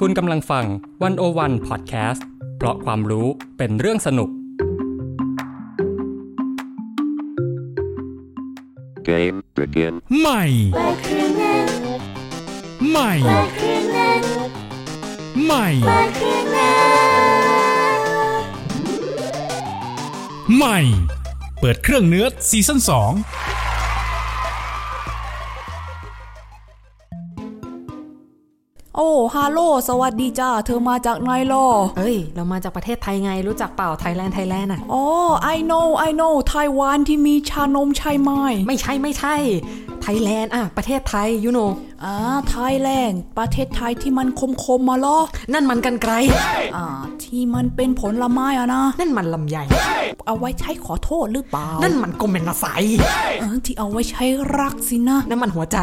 คุณกำลังฟังวันโอวันพอดแคสต์เพราะความรู้เป็นเรื่องสนุก Game begin. ใหม่ ใหม่ ใหม่ ใหม่ เปิดเครื่องเนื้อซีซั่น2 โอ้ฮาโล สวัสดีจ้า เธอมาจากไหนลอเอ้ย เรามาจากประเทศไทยไง รู้จักเปล่า ไทยแลนด์ ไทยแลนด์อะ อ๋อ I know I know ไต้หวันที่มีชานมใช่ไหมไม่ใช่ไม่ใช่ ไทยแลนด์อะ ประเทศไทยยูโนอ่า ไทยแลนด์ ประเทศไทยที่มันคมคมๆมาลอนั่นมันกันไกล อ่า ที่มันเป็นผลไม้อะนะ นั่นมันลำไย เอาไว้ใช้ขอโทษหรือเปล่า นั่นมันกลมเมนนาไซเออที่เอาไว้ใช้รักสินะ นั่นมันหัวใจ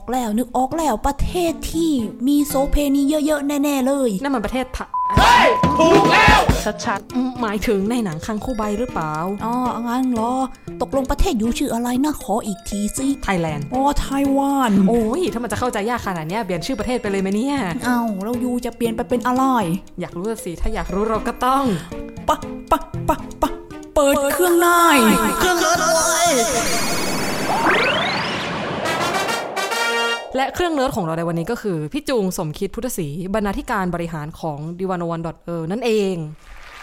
ออกแล้วนึกออกแล้วประเทศที่มีโซเพนีเยอะๆ แน่ ๆ เลย นั่นมันประเทศไทยถูกแล้ว ชัดๆ หมายถึงในหนังคังคู่ใบหรือเปล่า อ๋องั้นเหรอ ตกลงประเทศอยู่ชื่ออะไรนะขออีกทีสิ ไทยแลนด์ อ๋อ ไต้หวัน โอ้ย ถ้ามันจะเข้าใจยากขนาดเนี้ยเปลี่ยนชื่อประเทศไปเลยไหมเนี่ย เอ้าเราอยู่จะเปลี่ยนไปเป็นอะไร อยากรู้สิถ้าอยากรู้เราก็ต้องปะปะปะปะเปิดเครื่องเนิร์ด และเครื่องเนิร์ดของเราในวันนี้ก็คือ พี่จุงสมคิดพุทธศรีบรรณาธิการบริหารของ The101.world นั่นเอง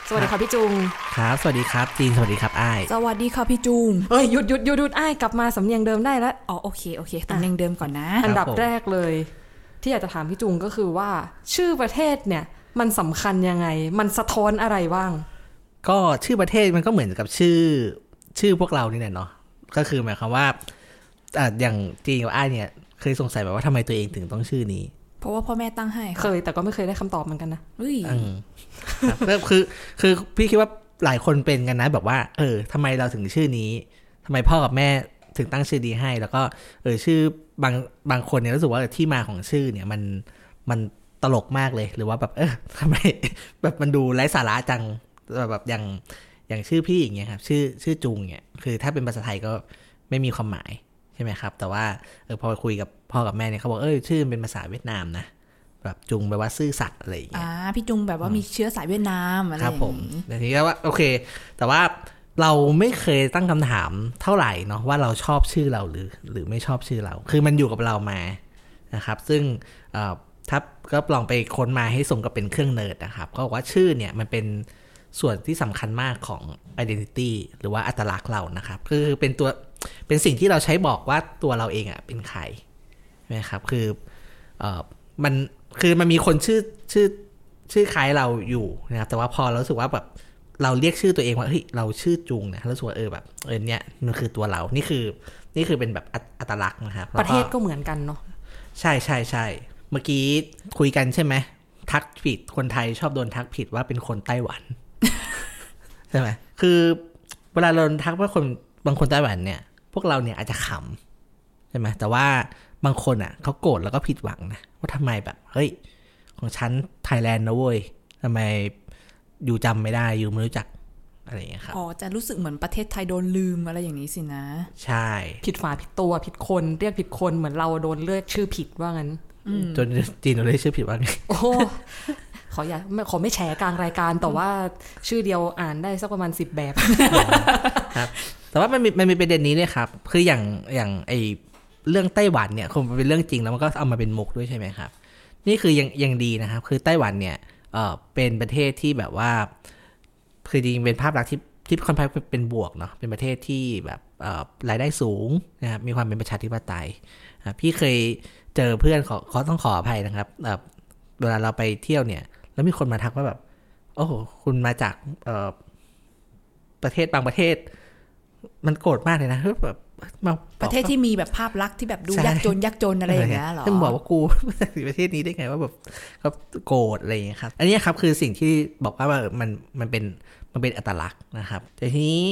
สวัสดีค่ะพี่จุง ครับ สวัสดีครับจีนสวัสดีครับอ้ายสวัสดีค่ะพี่จุงเอ้ยหยุดหยุดหยุดหยุดอ้ายกลับมาสำเนียงเดิมได้แล้วอ๋อโอเคโอเคตำแหน่งเดิมก่อนนะ อันดับผมแรกเลย ที่อยากจะถามพี่จุงก็คือว่า ชื่อประเทศเนี่ยมันสำคัญยังไง มันสะท้อนอะไรบ้าง ก็ชื่อประเทศมันก็เหมือนกับชื่อ ชื่อพวกเรานี่แหละเนาะก็คือหมายความว่าอะอย่างจีนกับอ้ายเนี่ย เคยสงสัยแบบว่าทำไมตัวเองถึงต้องชื่อนี้ เพราะว่าพ่อแม่ตั้งให้ เคย แต่ก็ไม่เคยได้คำตอบเหมือนกันนะเฮ้ยอืมครับแล้วคือ คือพี่คิดว่าหลายคนเป็นกันนะ แบบว่า เออทำไมเราถึงชื่อนี้ทำไมพ่อกับแม่ถึงตั้งชื่อนี้ให้ แล้วก็ เออ ชื่อบางบางคนเนี่ยรู้สึกว่าที่มาของชื่อเนี่ยมันมันตลกมากเลย หรือว่าแบบ เออทำไมแบบมันดูไร้สาระจังแบบอย่างอย่างชื่อพี่อย่างเงี้ยครับ ชื่อชื่อจุงเนี่ยคือถ้าเป็นภาษาไทยก็ไม่มีความหมาย ใช่ไหมครับ แต่ว่าเออพอคุยกับพ่อกับแม่เนี่ยเขาบอกเออชื่อมันเป็นภาษาเวียดนามนะแบบจุงแปลว่าซื่อสัตย์อะไรอย่างเงี้ยอ่าพี่จุงแบบว่ามีเชื้อสายเวียดนามอะไรคอรับย่างผมนี้แต่ทีนี้ก็ว่าโอเค แต่ว่าเราไม่เคยตั้งคำถามเท่าไหร่เนาะว่าเราชอบชื่อเราหรือ หรือไม่ชอบชื่อเรา คือมันอยู่กับเรามานะครับ ซึ่งเอ่อถ้าก็ลองไปค้นมาให้สมกับเป็นเครื่องเนิร์ดนะครับ ก็บอกว่าชื่อเนี่ยมันเป็นส่วนที่สำคัญมากของ identity หรือว่าอัตลักษณ์เรานะครับ คือเป็นตัว เป็นสิ่งที่เราใช้บอกว่าตัวเราเองอะเป็นใครใช่ไหมครับ คือเอ่อมันคือมันมีคนชื่อชื่อชื่อคล้ายเราอยู่นะครับแต่ว่าพอเรารู้สึกว่าแบบเราเรียกชื่อตัวเองว่าเฮ้ยเราชื่อจุงนะแล้วรู้สึกว่าเออแบบเออเนี่ยมันคือตัวเรา นี่คือ นี่คือเป็นแบบอัตอัตลักษณ์นะครับประเทศแล้วก็เหมือนกันเนาะใช่ใช่ใช่เมื่อกี้คุยกันใช่ไหมทักผิดคนไทยชอบโดนทักผิดว่าเป็นคนไต้หวันใช่ไหมคือ เวลาเราโดนทักว่าคนบางคนไต้หวันเนี่ยพ วกเราเนี่ยอาจจะขำใช่ไหมแต่ว่าบางคนอะเขาโกรธแล้วก็ผิดหวังนะว่าทำไมแบบเฮ้ยของฉันไทยแลนด์นะเว้ยทำไมอยู่จำไม่ได้อยู่ไม่รู้จักอะไรอย่างเงี้ยครับ อ๋อ จะรู้สึกเหมือนประเทศไทยโดนลืมอะไรอย่างนี้สินะ ใช่ ผิดฝาผิดตัวผิดคนเรียกผิดคนเหมือนเราโดนเลือกชื่อผิดว่างั้นจนจีนเราเลยชื่อผิดว่าไงโอ้ขออย่าไม่ขอไม่แฉกลางรายการแต่ว่าชื่อเดียวอ่านได้สักประมาณสิบแบบ ครับ แต่ว่ามันมีมันมีประเด็นนี้ด้วยครับ คืออย่างอย่างไอเรื่องไต้หวันเนี่ยคงเป็นเรื่องจริงแล้วมันก็เอามาเป็นมุกด้วยใช่ไหมครับ นี่คือยังยังดีนะครับ คือไต้หวันเนี่ยเออเป็นประเทศที่แบบว่า คือจริงเป็นภาพลักษณ์ที่ที่ค่อนข้างเป็นบวกเนาะเป็นประเทศที่แบบรายได้สูงนะครับมีความเป็นประชาธิปไตยพี่เคยเจอเพื่อนขอขอต้องขออภัยนะครับเอ่อเวลาเราไปเที่ยวเนี่ย แล้วมีคนมาทักว่าแบบ โอ้โหคุณมาจากประเทศบางประเทศ มันโกรธมากเลยนะแบบมาบอกประเทศที่มีแบบภาพลักษณ์ที่แบบดูใช่ยากจนยากจนอะไรอย่างเงี้ยเหรอซึ่งบอกว่ากูมาจากประเทศนี้ได้ไงว่าแบบเขาโกรธอะไรอย่างเงี้ยครับ อันนี้ครับคือสิ่งที่บอกว่ามันมันเป็นมันเป็นอัตลักษณ์นะครับ แต่ทีนี้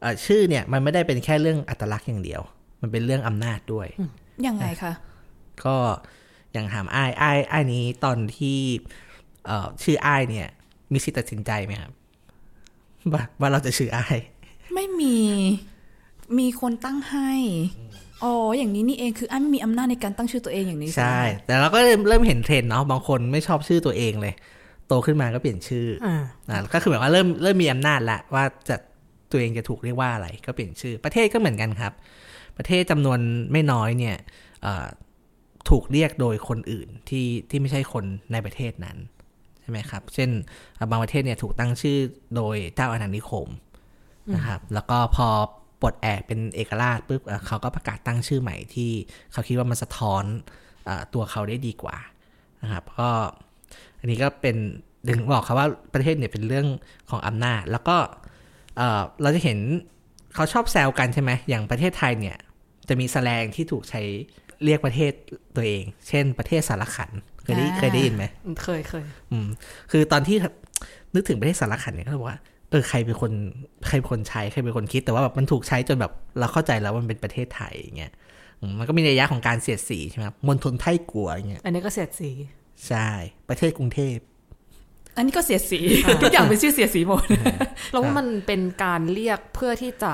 เอ่อชื่อเนี่ยมันไม่ได้เป็นแค่เรื่องอัตลักษณ์อย่างเดียว มันเป็นเรื่องอำนาจด้วย ยังไงคะ ก็อย่างถามอ้ายอ้ายอ้ายนี้ตอนที่เอ่อชื่ออ้ายเนี่ย มีสิทธิ์ตัดสินใจไหมครับว่าว่าเราจะชื่ออ้ายไม่มี มีคนตั้งให้อ๋ออย่างนี้นี่เองคืออันมีอำนาจในการตั้งชื่อตัวเองอย่างนี้ใช่ไหมแต่เราก็เริ่มเริ่มเห็นเทรนด์เนาะบางคนไม่ชอบชื่อตัวเองเลย โตขึ้นมาก็เปลี่ยนชื่อออ่านะก็คือแบบว่าเริ่มเริ่มมีอำนาจละว่าจะตัวเองจะถูกเรียกว่าอะไร ก็เปลี่ยนชื่อ ประเทศก็เหมือนกันครับ ประเทศจำนวนไม่น้อยเนี่ยเอ่อถูกเรียกโดยคนอื่นที่ที่ไม่ใช่คนในประเทศนั้นใช่ไหมครับ เช่นอะบางประเทศเนี่ยถูกตั้งชื่อโดยเจ้าอาณานิคมนะครับ แล้วก็พอ ปลดแอกเป็นเอกราชปุ๊บเอ่อเขาก็ประกาศตั้งชื่อใหม่ที่เขาคิดว่ามันสะท้อนเออตัวเขาได้ดีกว่านะครับก็อันนี้ก็เป็นถึงบอกครับว่าประเทศเนี่ยเป็นเรื่องของอำนาจ แล้วก็เอ่อเราจะเห็นเขาชอบแซวกันใช่ไหมอย่างประเทศไทยเนี่ยจะมีแสแลงที่ถูกใช้เรียกประเทศตัวเอง เช่น ประเทศสารขันเคยได้เคยได้ยินไหมเคยเคยอืมคือตอนที่นึกถึงประเทศสารขันเนี่ยก็บอกว่า เออใครเป็นคนใครเป็นคนใช้ใครเป็นคนคิดแต่ว่าแบบมันถูกใช้จนแบบเราเข้าใจแล้วว่ามันเป็นประเทศไทยอย่างเงี้ยอืมมันก็มีนัยยะของการเสียดสีใช่ไหมครับมณฑลไทยกัวอย่างเงี้ยอันนี้ก็เสียดสีใช่ประเทศกรุงเทพอันนี้ก็เสียดสีทุกอย่างเป็นชื่อเสียดสีหมดแล้วมันเป็นการเรียกเพื่อที่จะ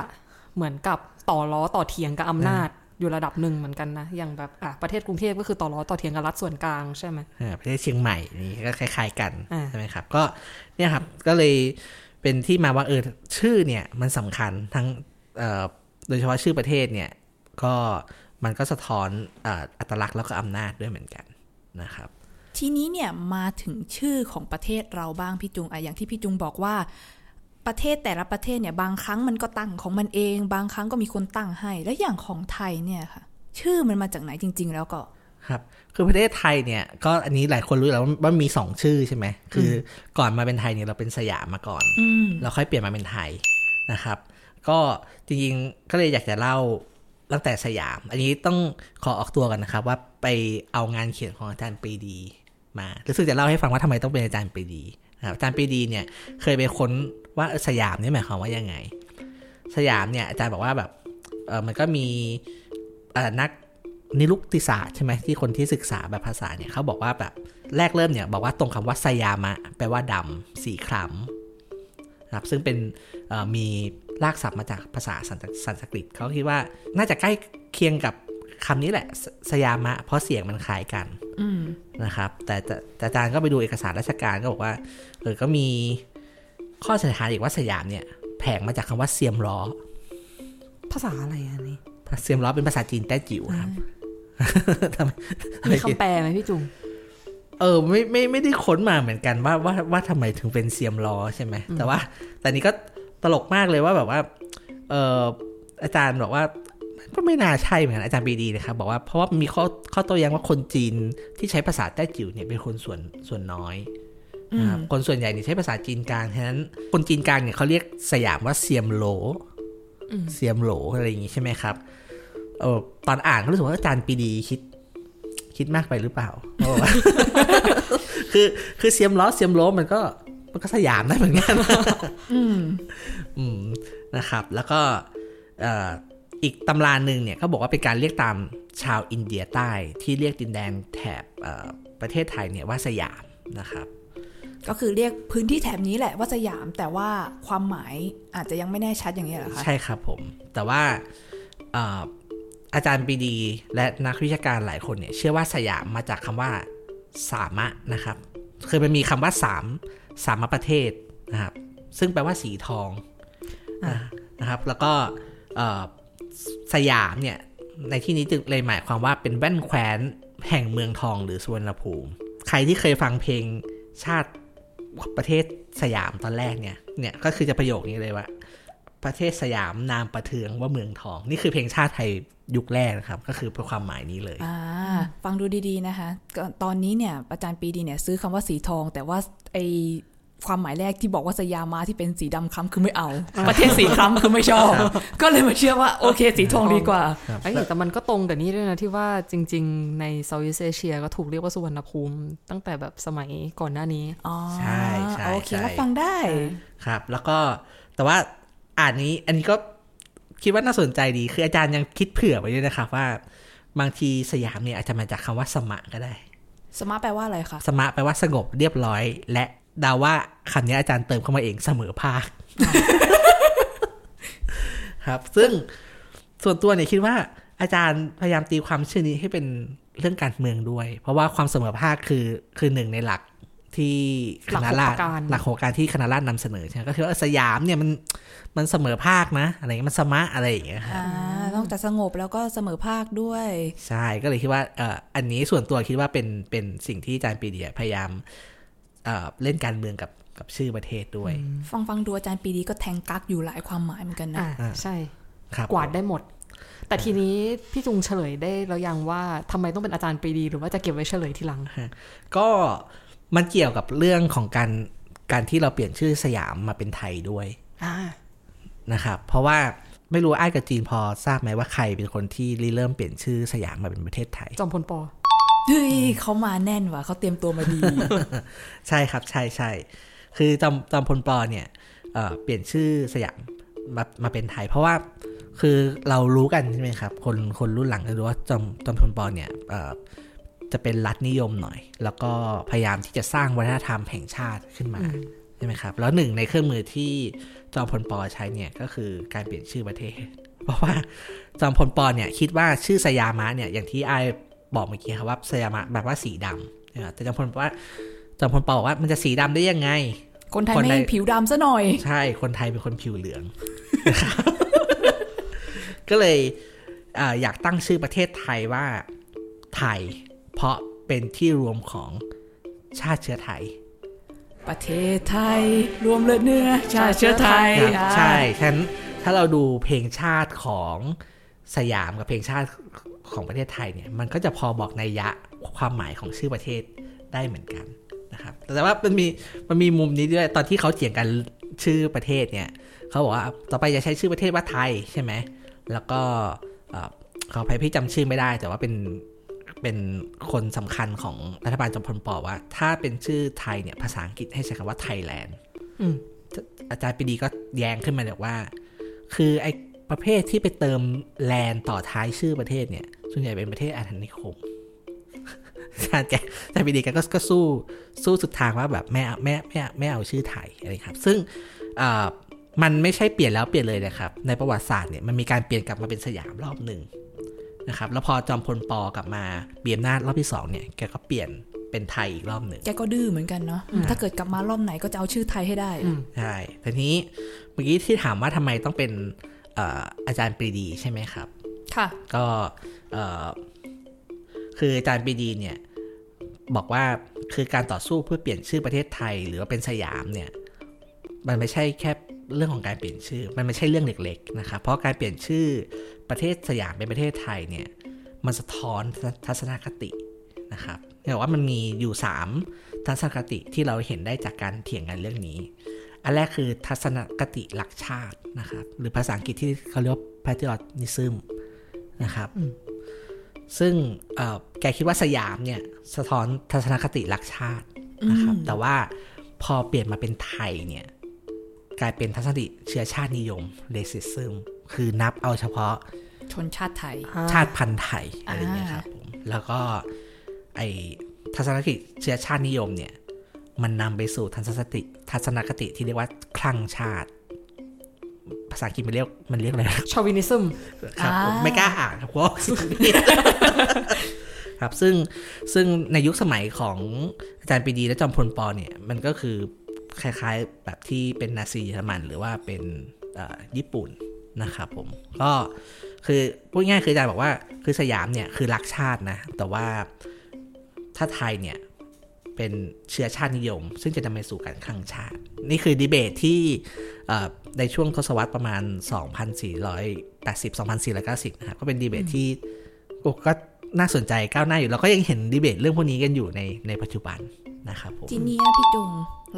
เหมือนกับต่อล้อต่อเถียงกับอำนาจอยู่ระดับหนึ่งเหมือนกันนะ อย่างแบบอะประเทศกรุงเทพก็คือต่อล้อต่อเถียงกับรัฐส่วนกลางใช่ไหมอ่าประเทศเชียงใหม่นี่ก็คล้าย ๆ กันอ่าใช่ไหมครับ ก็เนี่ยครับก็เลย เป็นที่มาว่าเออชื่อเนี่ยมันสำคัญทั้งโดยเฉพาะชื่อประเทศเนี่ยก็มันก็สะท้อนอ,อ,อัตลักษณ์แล้วก็อำนาจด้วยเหมือนกันนะครับ ทีนี้เนี่ยมาถึงชื่อของประเทศเราบ้างพี่จุงอะอย่างที่พี่จุงบอกว่าประเทศแต่ละประเทศเนี่ยบางครั้งมันก็ตั้งของมันเอง บางครั้งก็มีคนตั้งให้ และอย่างของไทยเนี่ยค่ะ ชื่อมันมาจากไหนจริง ๆ แล้วก็ ครับ คือประเทศไทยเนี่ย ก็อันนี้หลายคนรู้แล้วว่ามันมีสองชื่อใช่ไหม คือก่อนมาเป็นไทยเนี่ยเราเป็นสยามมาก่อนอืมเราค่อยเปลี่ยนมาเป็นไทยนะครับ ก็จริงๆ ก็เลยอยากจะเล่าตั้งแต่สยาม อันนี้ต้องขอออกตัวกันนะครับ ว่าไปเอางานเขียนของอาจารย์ปรีดี มารู้สึกจะเล่าให้ฟังว่าทำไมต้องเป็นอาจารย์ปรีดีนะครับอาจารย์ปรีดีเนี่ยเคยไปค้นว่าสยามเนี่ยหมายความว่ายังไง สยามเนี่ยอาจารย์บอกว่าแบบเออมันก็มีเอ่อนัก นิรุกติศาสตร์ใช่ไหมที่คนที่ศึกษาแบบภาษาเนี่ยเขาบอกว่าแบบแรกเริ่มเนี่ยบอกว่าตรงคำว่าสยามะแปลว่าดำสีคล้ำนะครับซึ่งเป็นเอ่อมีรากศัพท์มาจากภาษาสันสันสกฤตเขาคิดว่าน่าจะใกล้เคียงกับคำนี้แหละสสยามะ เพราะเสียงมันคล้ายกันอืมนะครับแต่แต่แต่อาจารย์ก็ไปดูเอกสารราชการก็บอกว่าเออก็มีข้อสันนิษฐานอีกว่าสยามเนี่ยแผงมาจากคำว่าเซียมล้อ ภาษาอะไรอันนี้เซียมล้อเป็นภาษาจีนแต้จิ๋วครับทำไมทำไมีคำแปลไหมพี่จุงเออไม่ไม่ไม่ได้ค้นมาเหมือนกันว่าว่าว่าทำไมถึงเป็นเซียมล้อใช่ไหมแต่ว่า แต่นี้ก็ตลกมากเลยว่าแบบว่า เอออาจารย์บอกว่าก็ไม่น่าใช่เหมือนกันอาจารย์ปรีดีนะครับบอกว่าเพราะว่ามีข้อข้อโต้แย้งว่าคนจีนที่ใช้ภาษาแต้จิ๋วเนี่ยเป็นคนส่วนส่วนน้อยนะครับคนส่วนใหญ่เนี่ยใช้ภาษาจีนกลางฉะนั้นคนจีนกลางเนี่ยเขาเรียกสยามว่าเซียมโหลเซียมโหลอะไรอย่างงี้ใช่ไหมครับ เออตอนอ่านก็รู้สึกว่าอาจารย์ปรีดีคิด คิดมากไปหรือเปล่าเขาบอกว่าคือคือเซียมล้อเซียมโลมันก็ มันก็สยามได้เหมือนกันอืมอืมนะครับ แล้วก็เอ่ออีกตำราหนึ่งเนี่ยเขาบอกว่าเป็นการเรียกตามชาวอินเดียใต้ที่เรียกดินแดนแถบเอ่อประเทศไทยเนี่ยว่าสยามนะครับก็คือเรียกพื้นที่แถบนี้แหละว่าสยามแต่ว่าความหมายอาจจะยังไม่แน่ชัดอย่างนี้ยเหรอคะใช่ครับผม แต่ว่าเอาจารย์ปีดี และนักวิชาการหลายคนเนี่ยเชื่อว่าสยามมาจากคำว่าสามะนะครับคือมันมีคำว่าสามสามะประเทศนะครับซึ่งแปลว่าสีทองนะนะครับ แล้วก็สยามเนี่ยในที่นี้จึงเลยหมายความว่าเป็นแว่นแคว้นแห่งเมืองทองหรือสุวรรณภูมิ ใครที่เคยฟังเพลงชาติประเทศสยามตอนแรกเนี่ยเนี่ยก็คือจะประโยคนี้เลยว่า ประเทศสยามนามประเทืองว่าเมืองทอง นี่คือเพลงชาติไทย ยุคแรกนะครับ ก็คือเป็นความหมายนี้เลยอ่าฟังดูดีๆนะคะก็ตอนนี้เนี่ยอาจารย์ปรีดีเนี่ยซื้อคำว่าสีทอง แต่ว่าไอความหมายแรกที่บอกว่าสยามมาที่เป็นสีดำคล้ำคือไม่เอา ประเทศสีคล้ำคือไม่ชอบ ก็เลยมาเชื่อว่าโอเคสีทองดีกว่าไอ้ยแต่มันก็ตรงกับนี้ด้วยนะที่ว่าจริง ๆ ในเซาท์อีสเอเชียก็ถูกเรียกว่าสุวรรณภูมิ ตั้งแต่แบบสมัยก่อนหน้านี้อ๋อใช่ใช่โอเคใช่รับฟังได้ครับ แล้วก็แต่ว่าอ่านนี้อันนี้ก็ คิดว่าน่าสนใจดี คืออาจารย์ยังคิดเผื่อไว้ด้วยนะครับว่า บางทีสยามเนี่ยอาจจะมาจากคำว่าสมะก็ได้ สมาร์ทแปลว่าอะไรคะสมะแปลว่าสงบเรียบร้อย และเดาว่าคำนี้อาจารย์เติมเข้ามาเองเสมอภาค ครับ ซึ่งส่วนตัวเนี่ยคิดว่าออาจารย์พยายามตีความชื่อนี้ให้เป็นเรื่องการเมืองด้วย เพราะว่าความเสมอภาคคือคือหนึ่งในหลัก ที่คณะราษฎรหลักหกประการหลักหกประการที่คณะราษฎรนำเสนอใช่ไหมก็คือว่าสยามเนี่ยมันมันเสมอภาคนะ อะไรเงี้ยมันสมะอะไรอย่างเงี้ยครับอ่านอกจากสงบแล้วก็เสมอภาคด้วย ใช่ก็เลยคิดว่าเอ่ออันนี้ส่วนตัวคิดว่าเป็นเป็นสิ่งที่อาจารย์ปรีเดียพยายามเอ่อเล่นการเมืองกับกับชื่อประเทศด้วย ฟังฟังดูอาจารย์ปีดีก็แทงกักอยู่หลายความหมายเหมือนกันนะอ่าอ่าใช่ครับกวาดได้หมด แต่ทีนี้พี่จุงเฉลยได้แล้วยังว่าทำไมต้องเป็นอาจารย์ปรีดี หรือว่าจะเก็บไว้เฉลยทีหลัง ก็ มันเกี่ยวกับเรื่องของการการที่เราเปลี่ยนชื่อสยามมาเป็นไทยด้วยอ่านะครับ เพราะว่าไม่รู้ไอ้ายกับจีนพอทราบไหมว่าใครเป็นคนที่ริเริ่มเปลี่ยนชื่อสยามมาเป็นประเทศไทย จอมพลปอเฮ้ยเขามาแน่นว่ะเขาเตรียมตัวมาดี ใช่ครับ ใช่ใช่คือจอมจอมพลปอเนี่ยเอ่อเปลี่ยนชื่อสยามมามาเป็นไทย เพราะว่าคือเรารู้กันใช่ไหมครับ คนคนรุ่นหลังจะรู้ว่าจอมจอมพลปอเนี่ยเอ่อ จะเป็นรัฐนิยมหน่อย แล้วก็พยายามที่จะสร้างวัฒนธรรมแห่งชาติขึ้นมาใช่ไหมครับ แล้วหนึ่งในเครื่องมือที่จอมพลปอใช้เนี่ยก็คือการเปลี่ยนชื่อประเทศ เพราะว่าจอมพลปอเนี่ยคิดว่าชื่อสยามะเนี่ยอย่างที่ไอายบอกเมื่อกี้ครับว่าสยามะแบบว่าสีดำนะครับแต่จอมพลบอกว่าจอมพลปอบอกว่ามันจะสีดำได้ยังไง คนไทยคนในไม่ผิวดำซะหน่อย ใช่ คนไทยเป็นคนผิวเหลืองนะครับก็เลยอาอยากตั้งชื่อประเทศไทยว่าไทย เพราะเป็นที่รวมของชาติเชื้อไทย ประเทศไทยรวมเลือดเนื้อชาติเชื้อไทยครับอ่าใช่ฉะนั้นถ้าเราดูเพลงชาติของสยามกับเพลงชาติของประเทศไทยเนี่ยมันก็จะพอบอกนัยยะความหมายของชื่อประเทศได้เหมือนกันนะครับแต่ว่ามันมีมันมีมุมนี้ด้วยตอนที่เขาเถียงกันชื่อประเทศเนี่ยเขาบอกว่าต่อไปจะใช้ชื่อประเทศว่าไทยใช่ไหมแล้วก็เอ่อขออภัยพี่จำชื่อไม่ได้ แต่ว่าเป็น เป็นคนสำคัญของรัฐบาลจอมพลปอว่า ถ้าเป็นชื่อไทยเนี่ยภาษาอังกฤษให้ใช้คำว่าไทยแลนด์อืมอาจารย์ปรีดีก็แย้งขึ้นมาบอกว่า คือไอ้ประเภทที่ไปเติมแลนต่อท้ายชื่อประเทศเนี่ย ส่วนใหญ่เป็นประเทศอาณานิคมอาจารย์แกอาจารย์ปรีดีแกก็ก็สู้สู้สุดทางว่าแบบไม่เอาไม่ไม่ไม่เอาชื่อไทยอะไรครับ ซึ่งเอ่อมันไม่ใช่เปลี่ยนแล้วเปลี่ยนเลยนะครับ ในประวัติศาสตร์เนี่ยมันมีการเปลี่ยนกลับมาเป็นสยามรอบหนึ่ง นะครับ แล้วพอจอมพลปอกลับมาเบียมนาจรอบที่สองเนี่ยแกก็เปลี่ยนเป็นไทยอีกรอบหนึ่งแกก็ดื้อเหมือนกันเนาะถ้าเกิดกลับมารอบไหนก็จะเอาชื่อไทยให้ได้ใช่ทีนี้เมื่อกี้ที่ถามว่าทำไมต้องเป็นเอ่ออาจารย์ปรีดีใช่ไหมครับ ค่ะ ก็เอ่อคืออาจารย์ปรีดีเนี่ยบอกว่าคือการต่อสู้เพื่อเปลี่ยนชื่อประเทศไทย หรือว่าเป็นสยามเนี่ย มันไม่ใช่แค่ เรื่องของการเปลี่ยนชื่อ มันไม่ใช่เรื่องเล็กๆนะครับเพราะการเปลี่ยนชื่อประเทศสยามเป็นประเทศไทยเนี่ยมันสะท้อนทัศนคตินะครับเนี่ยว่ามันมีอยู่ 3 ทัศนคติที่เราเห็นได้จากการเถียงกันเรื่องนี้ อันแรกคือทัศนคติหลักชาตินะครับหรือภาษาอังกฤษที่เขาเรียกว่า patriotism นะครับซึ่งเอ่อแกคิดว่าสยามเนี่ยสะท้อนทัศนคติหลักชาตินะครับแต่ว่าพอเปลี่ยนมาเป็นไทยเนี่ย กลายเป็นทัศนคติเชื้อชาตินิยม racism คือนับเอาเฉพาะ ชนชาติไทย ชาติพันธุ์ไทยอะไรเงี้ยครับผมแล้วก็ไอทัศนคติเชื้อชาตินิยมเนี่ย มันนำไปสู่ทัศนคติทัศนคติที่เรียกว่าคลั่งชาติ ภาษาอังกฤษมันเรียกมันเรียกอะไรนะชาวินิซึมครับผมอ่าไม่กล้าอ่านครับเพราะว่าครับซึ่งซึ่งในยุคสมัยของอาจารย์ปรีดีและจอมพลปอเนี่ยมันก็คือ คล้ายๆ แบบที่เป็นนาซีเยอรมัน หรือว่าเป็นญี่ปุ่นนะครับผม ก็คือพูดง่ายๆคืออาจารย์บอกว่าคือสยามเนี่ยคือรักชาตินะ แต่ว่าถ้าไทยเนี่ยเป็นเชื้อชาตินิยม ซึ่งจะนำไปสู่การคลั่งชาติ นี่คือดีเบตที่ในช่วงทศวรรษประมาณ 2,480 2,490 นะครับก็เป็นดีเบตที่ก็น่าสนใจก้าวหน้าอยู่ เราก็ยังเห็นดีเบตเรื่องพวกนี้กันอยู่ในในปัจจุบันนะครับผมทีเนี้ยพี่จุง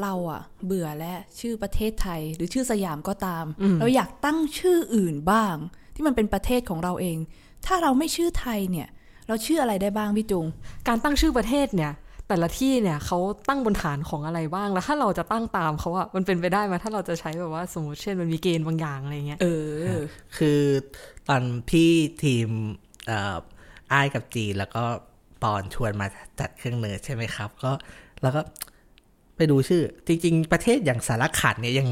เราอะเบื่อแล้วชื่อประเทศไทย หรือชื่อสยามก็ตาม เราอยากตั้งชื่ออื่นบ้าง ที่มันเป็นประเทศของเราเอง ถ้าเราไม่ชื่อไทยเนี่ย เราชื่ออะไรได้บ้างพี่จุง การตั้งชื่อประเทศเนี่ย แต่ละที่เนี่ยเขาตั้งบนฐานของอะไรบ้างแล้วถ้าเราจะตั้งตามเขาอะมันเป็นไปได้ไหมถ้าเราจะใช้แบบว่าสมมติเช่นมันมีเกณฑ์บางอย่างอะไรเงี้ยเออ คือตอนพี่ทีมเอ่ออ้ายกับจีนแล้วก็ตอนชวนมาจัดเครื่องเนิร์ดใช่ไหมครับ ก็แล้วก็ ไปดูชื่อ จริง ๆ ประเทศอย่างสารขัณฑ์เนี่ยยัง